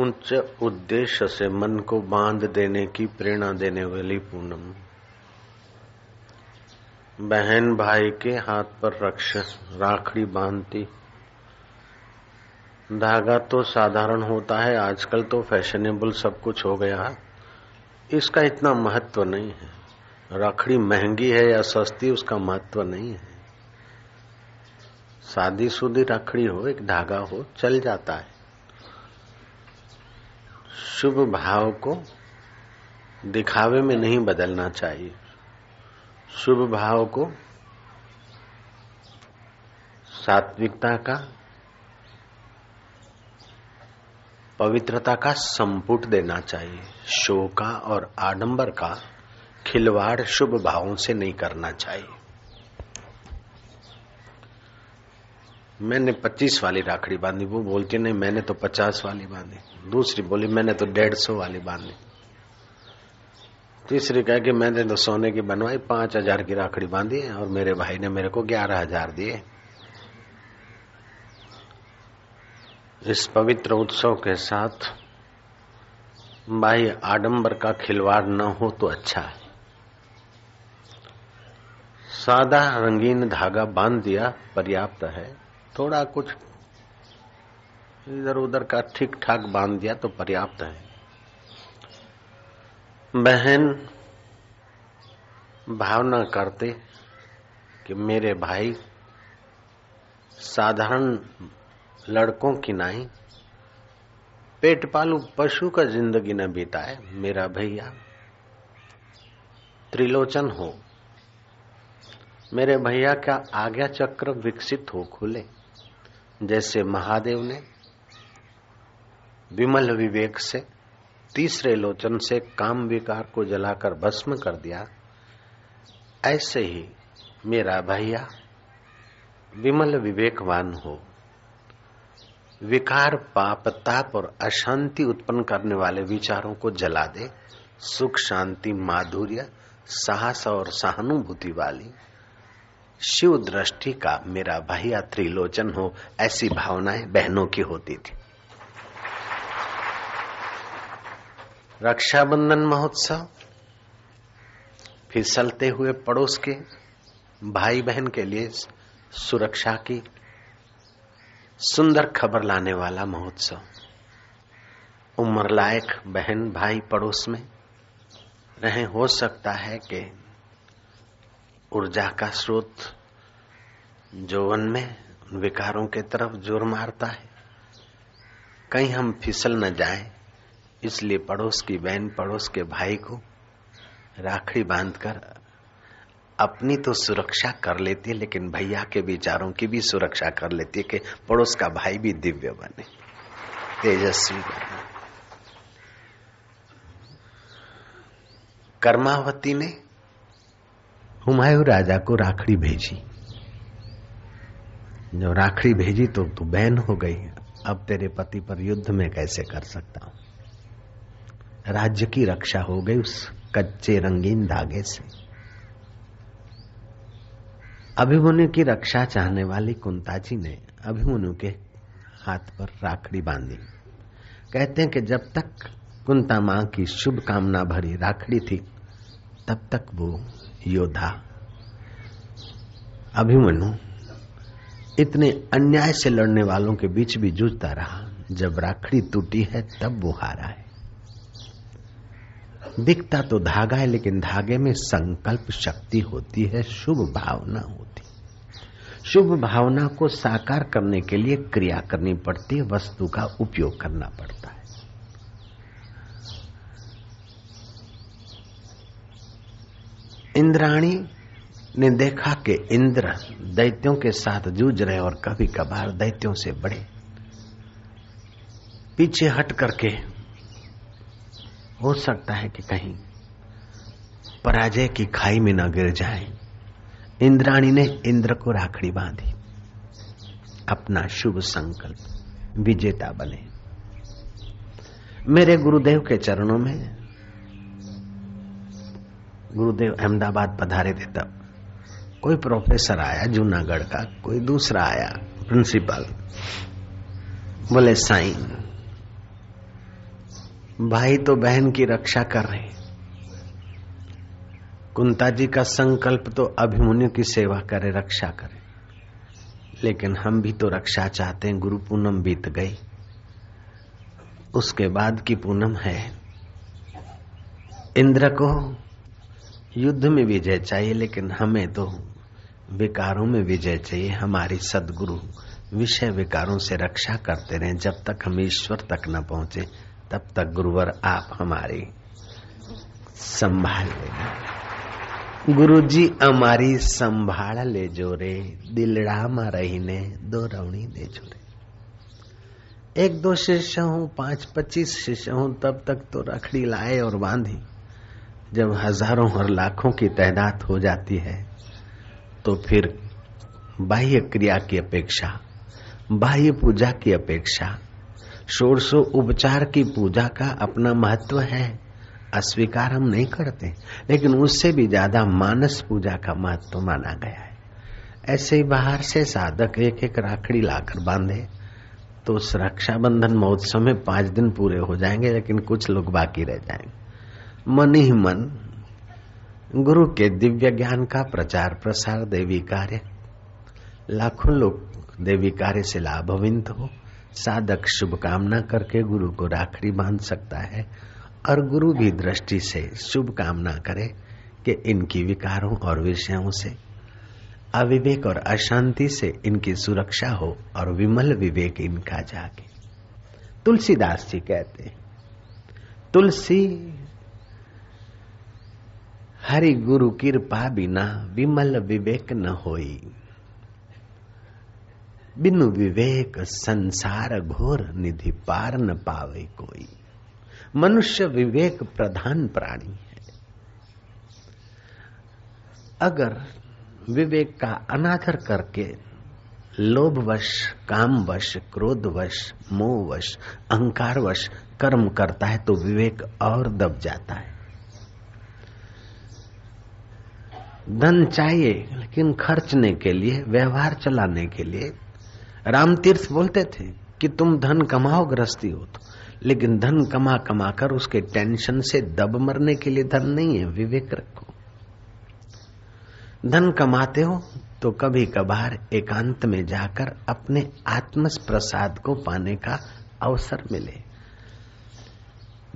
उच्च उद्देश्य से मन को बाँध देने की प्रेरणा देने वाली पूनम। बहन भाई के हाथ पर रक्ष, राखड़ी बांधती। धागा तो साधारण होता है, आजकल तो फैशनेबल सब कुछ हो गया। है इसका इतना महत्व नहीं है। राखड़ी महँगी है या सस्ती, उसका महत्व नहीं है। शादी शुदी रखड़ी हो, एक धागा हो, चल जाता है। शुभ भाव को दिखावे में नहीं बदलना चाहिए। शुभ भाव को सात्विकता का, पवित्रता का संपुट देना चाहिए। शो का और आडंबर का खिलवाड़ शुभ भावों से नहीं करना चाहिए। मैंने पच्चीस वाली राखड़ी बांधी, वो बोलती, नहीं, मैंने तो पचास वाली बांधी। दूसरी बोली, मैंने तो डेढ़ सौ वाली बांधी। तीसरी कह कि, मैंने तो सोने की बनवाई, पाँच हज़ार की राखड़ी बांधी और मेरे भाई ने मेरे को ग्यारह हज़ार दिए। इस पवित्र उत्सव के साथ, भाई आडंबर का खिलवाड़ न हो तो अच्छा है। सादा रंगीन धागा बाँध दिया, पर्याप्त है। थोड़ा कुछ इधर उधर का ठीक ठाक बाँध दिया तो पर्याप्त है। बहन, भावना करते कि मेरे भाई साधारण लड़कों की नहीं पेट पालू पशु का ज़िंदगी न बिताए, मेरा भैया। त्रिलोचन हो, मेरे भैया का आज्ञा चक्र विकसित हो, खुले। जैसे महादेव ने, विमल विवेक से, तीसरे लोचन से काम विकार को जलाकर भस्म कर दिया। ऐसे ही मेरा भैया विमल विवेकवान हो। विकार, पाप, ताप और अशांति उत्पन्न करने वाले विचारों को जला दे। सुख, शांति, माधुर्य, साहस और सहानुभूति वाली शिव दृष्टि का मेरा भैया त्रिलोचन हो, ऐसी भावनाएँ बहनों की होती थी। रक्षाबंधन महोत्सव फिसलते हुए पड़ोस के भाई बहन के लिए सुरक्षा की सुंदर खबर लाने वाला महोत्सव। उम्र लायक बहन भाई पड़ोस में रहे, हो सकता है कि ऊर्जा का स्रोत जोवन में विकारों के तरफ़ ज़ोर मारता है। कहीं हम फिसल न जाएँ, इसलिए पड़ोस की बहन, पड़ोस के भाई को राखड़ी बांधकर अपनी तो सुरक्षा कर लेती है, लेकिन भैया के विचारों की भी सुरक्षा कर लेती है कि पड़ोस का भाई भी दिव्य बने, तेजस्वी बने। कर्मावती ने हुमायूं राजा को राखड़ी भेजी। जब राखड़ी भेजी तो तू बहन हो गई। अब तेरे पति पर युद्ध में कैसे कर सकता हूँ? राज्य की रक्षा हो गई उस कच्चे रंगीन धागे से। अभिमन्यु की रक्षा चाहने वाली कुंता जी ने अभिमन्यु के हाथ पर राखड़ी बांधी। कहते हैं कि जब तक कुंता माँ की शुभ कामना भरी राखड़ी थी, तब तक वो योद्धा। अभिमनु इतने अन्याय से लड़ने वालों के बीच भी जूझता रहा। जब राखड़ी टूटी है, तब वो हारा है। दिखता तो धागा है, लेकिन धागे में संकल्प शक्ति होती है, शुभ भावना होती। शुभ भावना को साकार करने के लिए क्रिया करनी पड़ती है वस्तु का उपयोग करना पड़ता है। इंद्राणी ने देखा कि इंद्र दैत्यों के साथ जूझ रहे और कभी कभार दैत्यों से बड़े। पीछे हट करके हो सकता है कि कहीं पराजय की खाई में न गिर जाए। इंद्राणी ने इंद्र को राखड़ी बांधी। अपना शुभ संकल्प, विजेता बने। मेरे गुरुदेव के चरणों में गुरुदेव अहमदाबाद पधारे थे तब। कोई प्रोफेसर आया, जूनागढ़ का, कोई दूसरा आया प्रिंसिपल बोले साइन भाई तो बहन की रक्षा कर रहे कुंता जी का संकल्प तो अभिमन्यु की सेवा करे, रक्षा करे। लेकिन हम भी तो रक्षा चाहते हैं, गुरु पूनम बीत गई। उसके बाद की पूनम है। इंद्र को युद्ध में विजय चाहिए, लेकिन हमें तो विकारों में विजय चाहिए। हमारी सदगुरु विषय विकारों से रक्षा करते रहे। जब तक हम ईश्वर तक न पहुँचे, तब तक गुरुवर आप हमारी संभाल लेना गुरु जी हमारी संभाल ले जो रे। दिलड़ा में रहीने दो रवणी दे जोरे एक दो शिष्य हूँ, पाँच पच्चीस शिष्य हूँ, तब तक तो रखड़ी लाए और बांधी। जब हज़ारों और लाखों की तादाद हो जाती है तो फिर बाह्य क्रिया की अपेक्षा, बाह्य पूजा की अपेक्षा षोड़शो उपचार की पूजा का अपना महत्व है, अस्वीकार हम नहीं करते। लेकिन उससे भी ज़्यादा मानस पूजा का महत्व माना गया है। ऐसे ही बाहर से साधक एक एक राखड़ी लाकर बांधे तो उस रक्षाबंधन महोत्सव में पाँच दिन पूरे हो जाएँगे, लेकिन कुछ लोग बाकी रह जाएँगे। मन ही मन गुरु के दिव्य ज्ञान का प्रचार प्रसार देवी कार्य। लाखों लोग देवी कार्य से लाभविंत हो। साधक शुभकामना करके गुरु को राखड़ी बाँध सकता है और गुरु भी दृष्टि से शुभकामना करे कि इनकी विकारों और विषयों से अविवेक और अशांति से इनकी सुरक्षा हो और विमल विवेक इनका जागे। तुलसीदास जी कहते तुलसी हरि गुरु कृपा बिना विमल विवेक न होई। बिनु विवेक संसार घोर निधि पार न पावे कोई। मनुष्य विवेक प्रधान प्राणी है। अगर विवेक का अनादर करके लोभवश, कामवश, क्रोधवश, मोहवश, अहंकारवश कर्म करता है तो विवेक और दब जाता है। धन चाहिए, लेकिन खर्चने के लिए, व्यवहार चलाने के लिए। राम तीर्थ बोलते थे कि तुम धन कमाओ ग्रस्ती हो तो। लेकिन धन कमा कमा कर उसके टेंशन से दब मरने के लिए धन नहीं है, विवेक रखो। धन कमाते हो तो कभी कभार एकांत में जाकर अपने आत्म प्रसाद को पाने का अवसर मिले।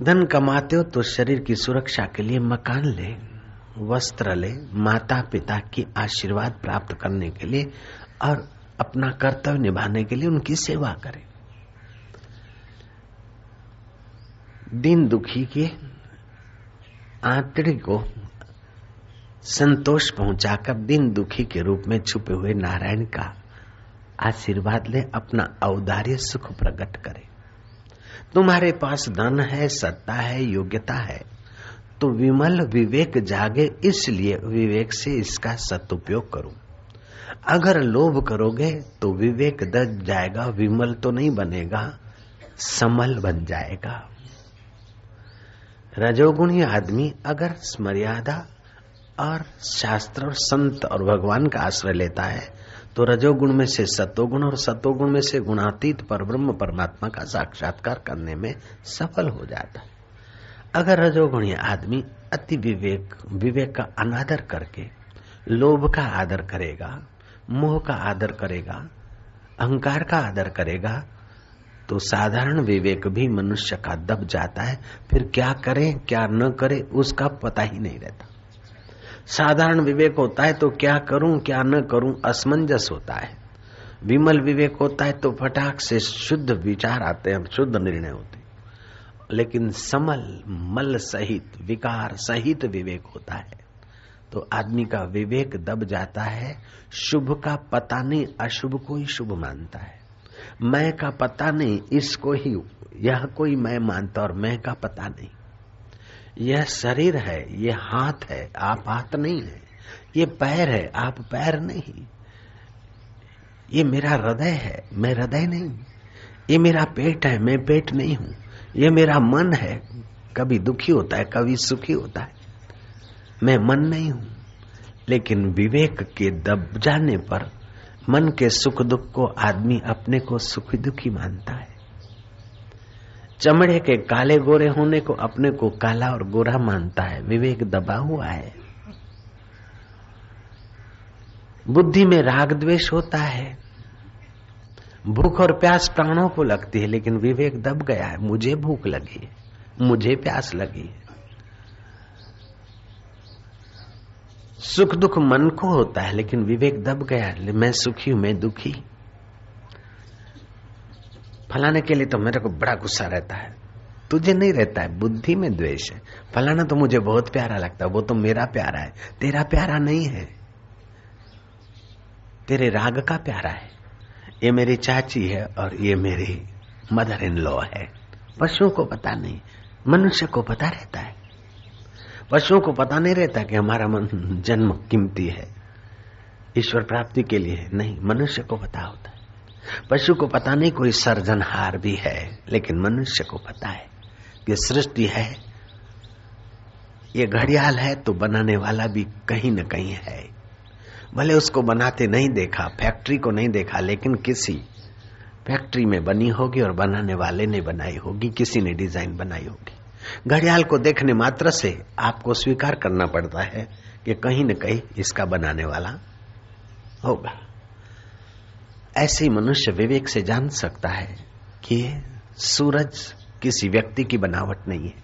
धन कमाते हो तो शरीर की सुरक्षा के लिए मकान ले। वस्त्र ले माता पिता की आशीर्वाद प्राप्त करने के लिए और अपना कर्तव्य निभाने के लिए उनकी सेवा करें। दिन दुखी के आंतरिक को संतोष पहुंचाकर दिन दुखी के रूप में छुपे हुए नारायण का आशीर्वाद ले, अपना औदार्य सुख प्रकट करे। तुम्हारे पास धन है, सत्ता है, योग्यता है। तो विमल विवेक जागे, इसलिए विवेक से इसका सदुपयोग करूँ। अगर लोभ करोगे तो विवेक दज जाएगा, विमल तो नहीं बनेगा, समल बन जाएगा। रजोगुणी आदमी अगर मर्यादा और शास्त्र और संत और भगवान का आश्रय लेता है तो रजोगुण में से सतोगुण और सतोगुण में से गुणातीत पर ब्रह्म परमात्मा का साक्षात्कार करने में सफल हो जाता है। अगर रजोगुणी आदमी अति विवेक विवेक का अनादर करके, लोभ का आदर करेगा, मोह का आदर करेगा, अहंकार का आदर करेगा तो साधारण विवेक भी मनुष्य का दब जाता है। फिर क्या करे, क्या न करे, उसका पता ही नहीं रहता। साधारण विवेक होता है तो क्या करूँ, क्या न करूँ, असमंजस होता है। विमल विवेक होता है तो फटाक से शुद्ध विचार आते हैं, शुद्ध निर्णय होते लेकिन समल, मल सहित, विकार सहित विवेक होता है। तो आदमी का विवेक दब जाता है, शुभ का पता नहीं, अशुभ को ही शुभ मानता है। मैं का पता नहीं, इसको ही, यह कोई मैं मानता और मैं का पता नहीं। यह शरीर है, ये हाथ है, आप हाथ नहीं है। ये पैर है, आप पैर नहीं। ये मेरा हृदय है, मैं हृदय नहीं। ये मेरा पेट है, मैं पेट नहीं हूँ। ये मेरा मन है। कभी दुखी होता है, कभी सुखी होता है। मैं मन नहीं हूँ, लेकिन विवेक के दब जाने पर मन के सुख दुख को आदमी अपने को सुखी दुखी मानता है। चमड़े के काले गोरे होने को अपने को काला और गोरा मानता है। विवेक दबा हुआ है। बुद्धि में राग द्वेष होता है। भूख और प्यास प्राणों को लगती है, लेकिन विवेक दब गया है। मुझे भूख लगी है। मुझे प्यास लगी है। सुख दुख मन को होता है, लेकिन विवेक दब गया है। मैं सुखी हूँ, मैं दुखी। फलाने के लिए तो मेरे को बड़ा गुस्सा रहता है। तुझे नहीं रहता है, बुद्धि में द्वेष है। फलाना तो मुझे बहुत प्यारा लगता है, वो तो मेरा प्यारा है। तेरा प्यारा नहीं है। तेरे राग का प्यारा है। ये मेरी चाची है और ये मेरी मदर इन लॉ है। पशुओं को पता नहीं, मनुष्य को पता रहता है। पशुओं को पता नहीं रहता कि हमारा मन जन्म कीमती है। ईश्वर प्राप्ति के लिए नहीं, मनुष्य को पता होता है। पशु को पता नहीं कोई सर्जनहार भी है, लेकिन मनुष्य को पता है कि सृष्टि है। ये घड़ियाल है तो बनाने वाला भी कहीं न कहीं है। भले उसको बनाते नहीं देखा, फैक्ट्री को नहीं देखा, लेकिन किसी फैक्ट्री में बनी होगी और बनाने वाले ने बनाई होगी, किसी ने डिज़ाइन बनाई होगी। घड़ियाल को देखने मात्र से आपको स्वीकार करना पड़ता है कि कहीं न कहीं इसका बनाने वाला होगा। ऐसे मनुष्य विवेक से जान सकता है कि सूरज किसी व्यक्ति की बनावट नहीं है।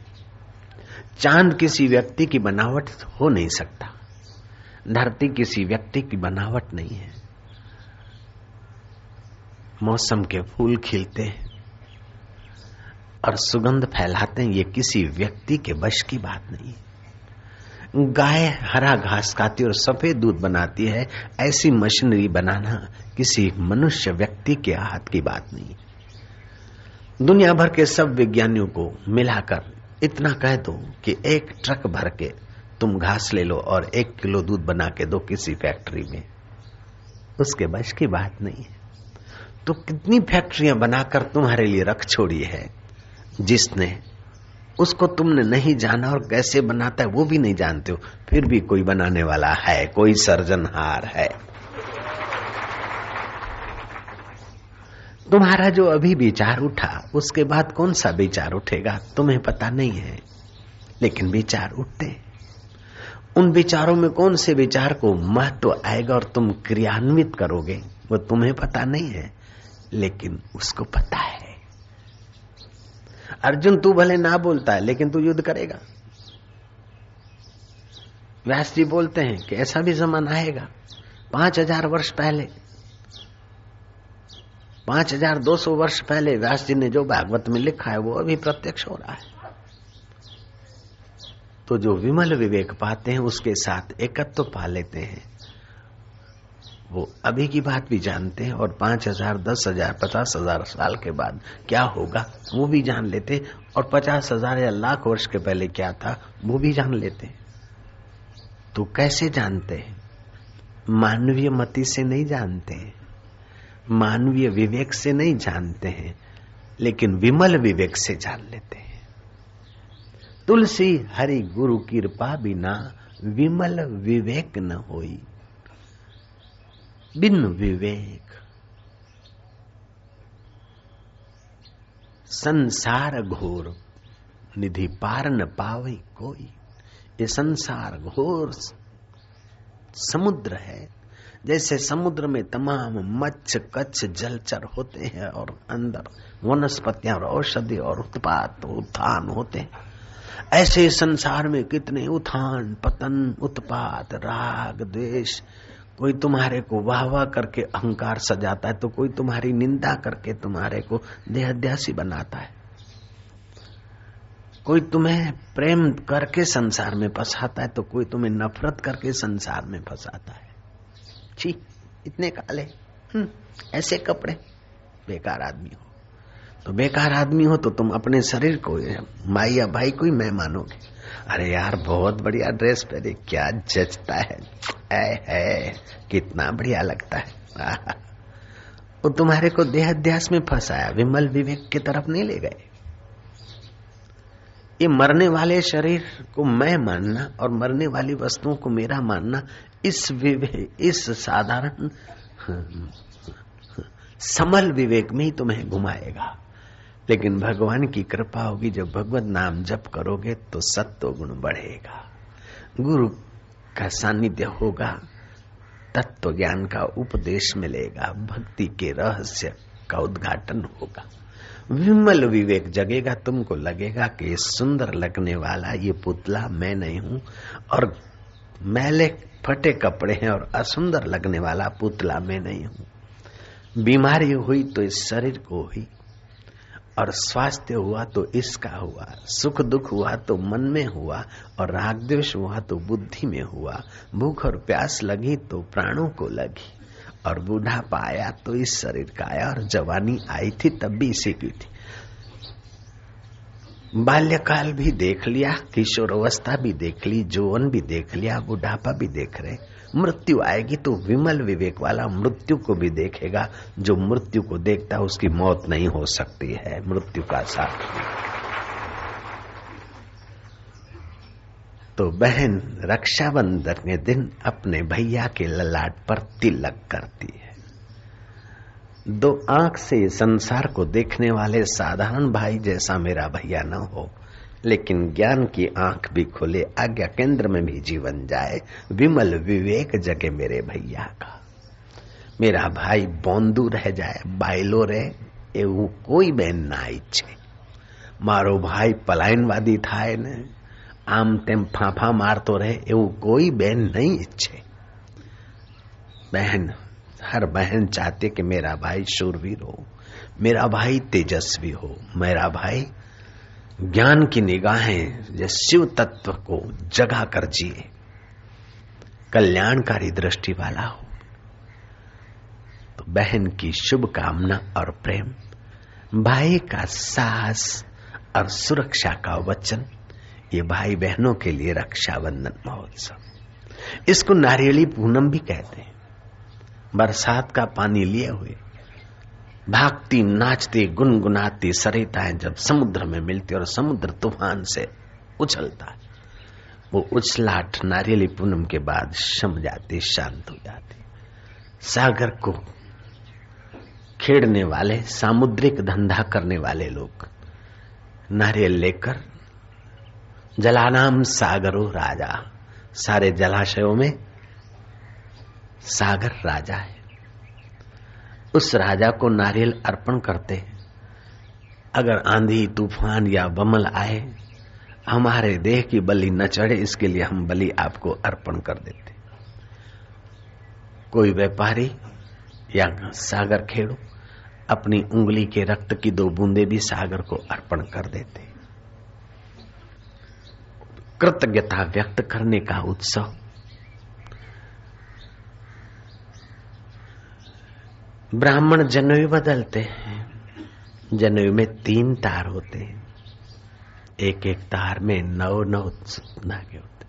चाँद किसी व्यक्ति की बनावट हो नहीं सकता। धरती किसी व्यक्ति की बनावट नहीं है। मौसम के फूल खिलते और सुगंध फैलाते ये किसी व्यक्ति के वश की बात नहीं गाय हरा घास खाती और सफ़ेद दूध बनाती है। ऐसी मशीनरी बनाना किसी मनुष्य व्यक्ति के हाथ की बात नहीं दुनिया भर के सब विज्ञानियों को मिलाकर इतना कह दो कि एक ट्रक भर के तुम घास ले लो और एक किलो दूध बना के दो किसी फैक्ट्री में। उसके बस की बात नहीं है। तो कितनी फैक्ट्रियाँ बनाकर तुम्हारे लिए रख छोड़ी है? जिसने, उसको तुमने नहीं जाना और कैसे बनाता है वो भी नहीं जानते हो। फिर भी कोई बनाने वाला है, कोई सर्जनहार है। तुम्हारा जो अभी विचार उठा, उसके बाद कौन सा विचार उठेगा, तुम्हें पता नहीं है। लेकिन विचार उठते उन विचारों में कौन से विचार को महत्व आएगा और तुम क्रियान्वित करोगे? वो तुम्हें पता नहीं है, लेकिन उसको पता है। अर्जुन, तू भले ना बोलता है, लेकिन तू युद्ध करेगा। व्यास जी बोलते हैं कि ऐसा भी जमाना आएगा। पाँच हज़ार वर्ष पहले, पाँच हज़ार दो सौ वर्ष पहले व्यास जी ने जो भागवत में लिखा है, वो अभी प्रत्यक्ष हो रहा है। तो जो विमल विवेक पाते हैं, उसके साथ एकत्व तो पा लेते हैं। वो अभी की बात भी जानते हैं और पाँच हज़ार, दस हज़ार, पचास हज़ार साल के बाद क्या होगा, वो भी जान लेते और पचास हज़ार या लाख वर्ष के पहले क्या था, वो भी जान लेते तो कैसे जानते हैं? मानवीय मति से नहीं जानते हैं। मानवीय विवेक से नहीं जानते हैं, लेकिन विमल विवेक से जान लेते हैं। तुलसी हरि गुरु कृपा बिना विमल विवेक न होई। बिन विवेक। संसार घोर निधि पार न पावे कोई। ये संसार घोर समुद्र है, जैसे समुद्र में तमाम मच्छ कच्छ जलचर होते हैं और अंदर वनस्पतियाँ और औषधि और उत्पाद उत्थान होते हैं। ऐसे संसार में कितने उत्थान पतन उत्पात राग द्वेष कोई तुम्हारे को वाह वाह करके अहंकार सजाता है तो कोई तुम्हारी निंदा करके तुम्हारे को देहाध्यासी बनाता है। कोई तुम्हें प्रेम करके संसार में फंसाता है तो कोई तुम्हें नफरत करके संसार में फंसाता है। छी इतने काले हम्म, ऐसे कपड़े बेकार आदमी हो। तो बेकार आदमी हो तो तुम अपने शरीर को माई या भाई को ही मैं मानोगे। अरे यार बहुत बढ़िया ड्रेस पहने क्या जचता है? है, है कितना बढ़िया लगता है। वो तुम्हारे को देहाध्यास में फंसाया विमल विवेक की तरफ़ नहीं ले गए। ये मरने वाले शरीर को मैं मानना और मरने वाली वस्तुओं को मेरा मानना इस विवेक इस साधारण समल विवेक में ही तुम्हें घुमाएगा। लेकिन भगवान की कृपा होगी, जब भगवत नाम जप करोगे तो सत्व गुण बढ़ेगा। गुरु का सानिध्य होगा, तत्व ज्ञान का उपदेश मिलेगा, भक्ति के रहस्य का उद्घाटन होगा। विमल विवेक जगेगा, तुमको लगेगा कि सुंदर लगने वाला, ये पुतला, मैं नहीं हूँ, और मैले फटे कपड़े हैं और असुंदर लगने वाला पुतला मैं नहीं हूँ। बीमारी हुई तो इस शरीर को हुई और स्वास्थ्य हुआ तो इसका हुआ, सुख दुख हुआ तो मन में हुआ, और राग द्वेष हुआ तो बुद्धि में हुआ। भूख और प्यास लगी तो प्राणों को लगी, और बूढ़ा पाया तो इस शरीर का आया, और जवानी आई थी तब भी इसी की थी। बाल्यकाल भी देख लिया, किशोर अवस्था भी देख ली, जोवन भी देख लिया, बुढ़ापा भी देख रहे। मृत्यु आएगी तो विमल विवेक वाला मृत्यु को भी देखेगा। जो मृत्यु को देखता है, उसकी मौत नहीं हो सकती है। मृत्यु का साथ। तो बहन, रक्षाबंधन के दिन अपने भैया के ललाट पर तिलक करती है। दो आँख से संसार को देखने वाले साधारण भाई जैसा मेरा भैया न हो। लेकिन ज्ञान की आंख भी खुले आज्ञा केंद्र में भी जीवन जाए विमल विवेक जगे मेरे भैया का मेरा भाई बोंदू रह जाए बाइलो रहे એવું કોઈ બેન ના ઈચ્છે મારો ભાઈ પલાયનવાદી થાય ને આમ તેમ ફાંફા મારતો રહે એવું કોઈ બેન નહીં ઈચ્છે बहन हर बहन चाहते कि मेरा भाई शूरवीर हो मेरा भाई तेजस्वी हो मेरा भाई ज्ञान की निगाहें जो शिव तत्व को जगा कर जिए। कल्याणकारी दृष्टि वाला हो। तो बहन की शुभ कामना और प्रेम, भाई का साहस और सुरक्षा का वचन, ये भाई बहनों के लिए रक्षाबंधन महोत्सव। इसको नारियली पूनम भी कहते हैं। बरसात का पानी लिए हुए भागती, नाचती, गुनगुनाती, सरिताएँ जब समुद्र में मिलती और समुद्र तूफ़ान से उछलता। वो उछलाट नारियली पूनम के बाद शम जाती, शांत हो जाती। सागर को खेड़ने वाले, सामुद्रिक धंधा करने वाले लोग नारियल लेकर, जलानाम सागरो राजा। सारे जलाशयों में सागर राजा है। उस राजा को नारियल अर्पण करते। हैं अगर आंधी, तूफ़ान या बमल आए, हमारे देह की बलि न चढ़े, इसके लिए हम बलि आपको अर्पण कर देते। कोई व्यापारी या सागर खेड़ो अपनी उंगली के रक्त की दो बूंदे भी सागर को अर्पण कर देते। कृतज्ञता व्यक्त करने का उत्सव ब्राह्मण जनवी बदलते हैं। जनवी में तीन तार होते हैं। एक एक तार में नौ नौ धागे होते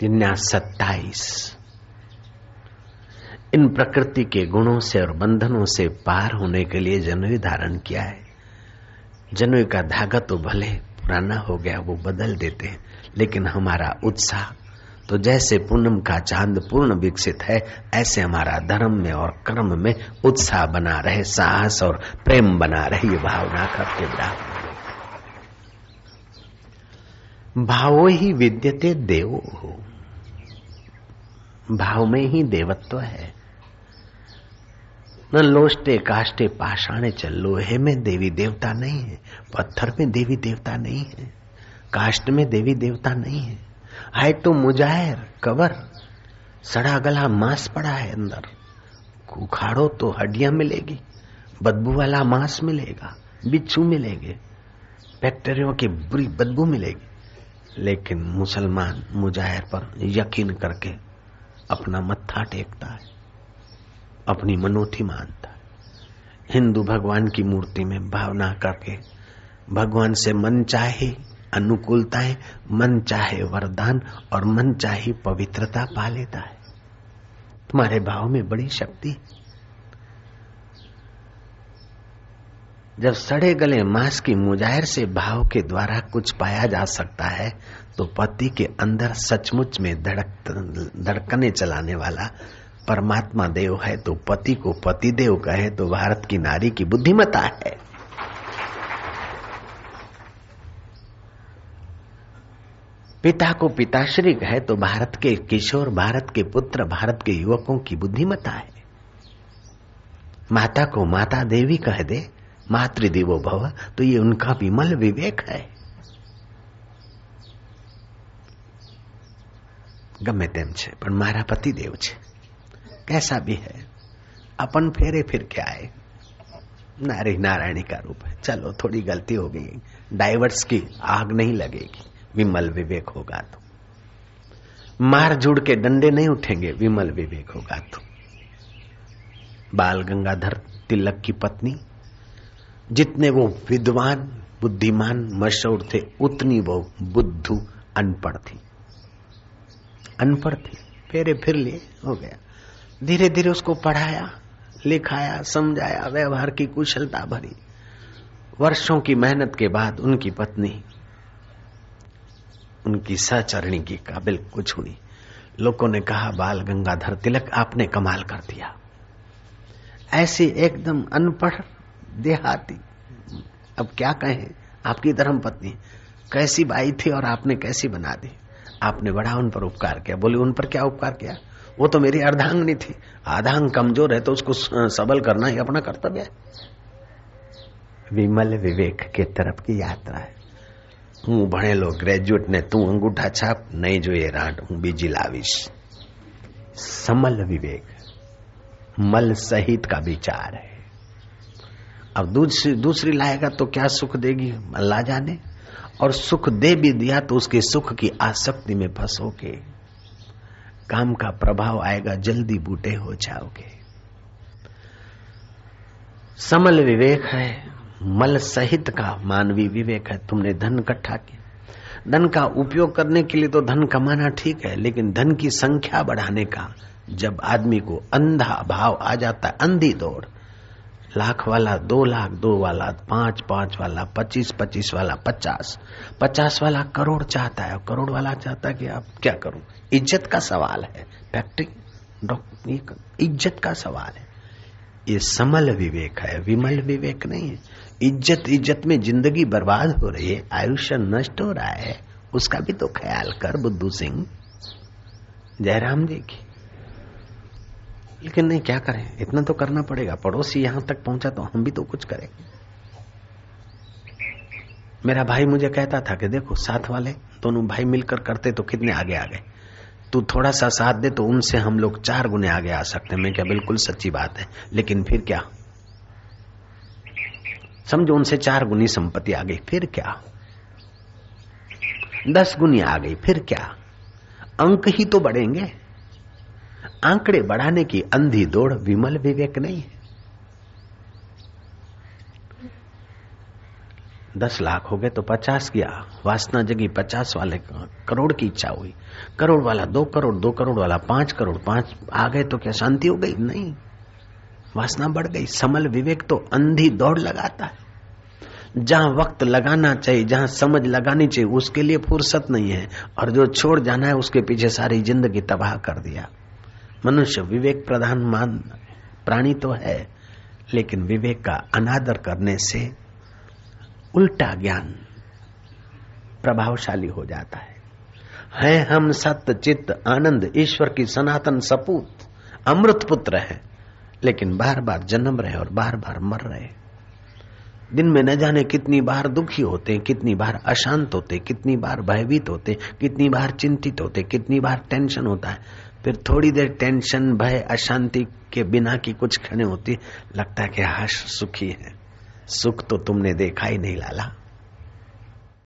जिन्या सत्ताईस। इन प्रकृति के गुणों से और बंधनों से पार होने के लिए जनवी धारण किया है। जनवी का धागा तो भले पुराना हो गया, वो बदल देते हैं, लेकिन हमारा उत्साह तो जैसे पूनम का चाँद पूर्ण विकसित है, ऐसे हमारा धर्म में और कर्म में उत्साह बना रहे, साहस और प्रेम बना रहे ये भावना करते भावो ही विद्यते देव। हो भाव में ही देवत्व है। न लोष्टे काष्टे पाषाणे चल लोहे में देवी देवता नहीं है, पत्थर में देवी देवता नहीं है, काष्ट में देवी देवता नहीं है। है तो मुजाहिर, कवर। सड़ा गला मांस पड़ा है अंदर। उखाड़ो तो हड्डियाँ मिलेगी, बदबू वाला मांस मिलेगा, बिच्छू मिलेंगे। बैक्टीरियो की बुरी बदबू मिलेगी। लेकिन मुसलमान मुजाहिर पर यकीन करके अपना मत्था टेकता है, अपनी मनोथी मानता है। हिंदू भगवान की मूर्ति में भावना करके भगवान से मन चाहे अनुकूलताएँ मन चाहे वरदान और मन चाहे पवित्रता पा लेता है। तुम्हारे भाव में बड़ी शक्ति जब सड़े गले मांस की मुजाहिर से भाव के द्वारा कुछ पाया जा सकता है तो पति के अंदर सचमुच में धड़क धड़कने चलाने वाला परमात्मा देव है तो पति को पति देव कहे तो भारत की नारी की बुद्धिमता है। पिता को पिताश्री कहे तो भारत के किशोर भारत के पुत्र भारत के युवकों की बुद्धिमत्ता है माता को माता देवी कह दे मातृदेवो भव तो ये उनका विमल विवेक है ગમે તેમ છે પણ મારા પતિદેવ છે कैसा भी है अपन फेरे फिर के आए नारी नारायणी का रूप है चलो थोड़ी गलती हो गई डाइवर्स की आग नहीं लगेगी विमल विवेक होगा तो। मार जुड़ के डंडे नहीं उठेंगे, विमल विवेक होगा तो। बाल गंगाधर तिलक की पत्नी, जितने वो विद्वान, बुद्धिमान, मशहूर थे, उतनी वो बुद्धू अनपढ़ थी। अनपढ़ थी। फेरे फिर लिए, हो गया। धीरे धीरे उसको पढ़ाया, लिखाया, समझाया, व्यवहार की कुशलता भरी। वर्षों की मेहनत के बाद उनकी पत्नी उनकी सचरणी की काबिल कुछ हुई। लोगों ने कहा, बाल गंगाधर तिलक, आपने कमाल कर दिया। ऐसी एकदम अनपढ़ देहाती। अब क्या कहें? आपकी धर्म पत्नी कैसी बाई थी और आपने कैसी बना दी? आपने बड़ा उन पर उपकार किया। बोले, उन पर क्या उपकार किया? वो तो मेरी अर्धांगनी थी। आधांग कमज़ोर है तो उसको सबल करना ही अपना कर्तव्य है। विमल विवेक के तरफ़ की यात्रा है। હું ભણેલો ગ્રેજ્યુએટ ને તું અંગૂઠા છાપ નહીં જોઈએ રાંડ હું બીજી લાવીશ समल विवेक मल सहित का विचार है अब दूसरी दूसरी लाएगा तो क्या सुख देगी अल्लाह जाने और सुख दे भी दिया तो उसके सुख की आसक्ति में फंसोगे काम का प्रभाव आएगा जल्दी बूटे हो जाओगे समल विवेक है मल सहित का मानवीय विवेक है, तुमने धन इकट्ठा किया। धन का उपयोग करने के लिए तो धन कमाना ठीक है, लेकिन धन की संख्या बढ़ाने का जब आदमी को अंधा भाव आ जाता है, अंधी दौड़, लाख वाला दो लाख, दो वाला पाँच पाँच वाला पच्चीस पच्चीस वाला पचास पचास वाला करोड़ चाहता है, करोड़ वाला चाहता है कि आप क्या करूँ? इज़्ज़त का सवाल है, फैक्ट्री, डॉक्टर इज़्ज़त का सवाल है। ये समल विवेक है, विमल विवेक नहीं है। इज़्ज़त इज़्ज़त में ज़िंदगी बर्बाद हो रही है, आयुष्य नष्ट हो रहा है, उसका भी तो ख्याल कर, बुद्धू सिंह। जयराम जी की लेकिन नहीं, क्या करें? इतना तो करना पड़ेगा। पड़ोसी यहाँ तक पहुँचा तो हम भी तो कुछ करें। मेरा भाई मुझे कहता था कि देखो, साथ वाले, दोनों भाई मिलकर करते तो कितने आगे आ गए। तू थोड़ा सा साथ दे तो उनसे हम लोग चार गुने आगे आ सकते हैं। मैं क्या, बिल्कुल सच्ची बात है। लेकिन फिर क्या? समझो उनसे चार गुनी संपत्ति आ गई, फिर क्या? दस गुनी आ गई, फिर क्या? अंक ही तो बढ़ेंगे। आंकड़े बढ़ाने की अंधी दौड़ विमल विवेक नहीं है। दस लाख हो गए तो पचास किया। वासना जगी पचास वाले करोड़ की इच्छा हुई। करोड़ वाला दो करोड़ दो करोड़ वाला पाँच करोड़, पाँच आ गए तो क्या शांति हो गई? नहीं। वासना बढ़ गई। समल विवेक तो अंधी दौड़ लगाता है। जहाँ वक्त लगाना चाहिए, जहाँ समझ लगानी चाहिए, उसके लिए फुर्सत नहीं है। और जो छोड़ जाना है, उसके पीछे सारी ज़िंदगी तबाह कर दिया। मनुष्य विवेक प्रधान मान, प्राणी तो है, लेकिन विवेक का अनादर करने से उल्टा ज्ञान प्रभावशाली हो जाता है। है हम सत्य, चित्त, आनंद, ईश्वर की सनातन सपूत, अमृत पुत्र है। लेकिन बार बार जन्म रहे और बार बार मर रहे। दिन में न जाने कितनी बार दुखी होते कितनी बार अशांत होते कितनी बार भयभीत होते कितनी बार चिंतित होते कितनी बार टेंशन होता है। फिर थोड़ी देर टेंशन, भय, अशांति के बिना की कुछ क्षण होती लगता है कि हर्ष सुखी है। सुख तो तुमने देखा ही नहीं, लाला।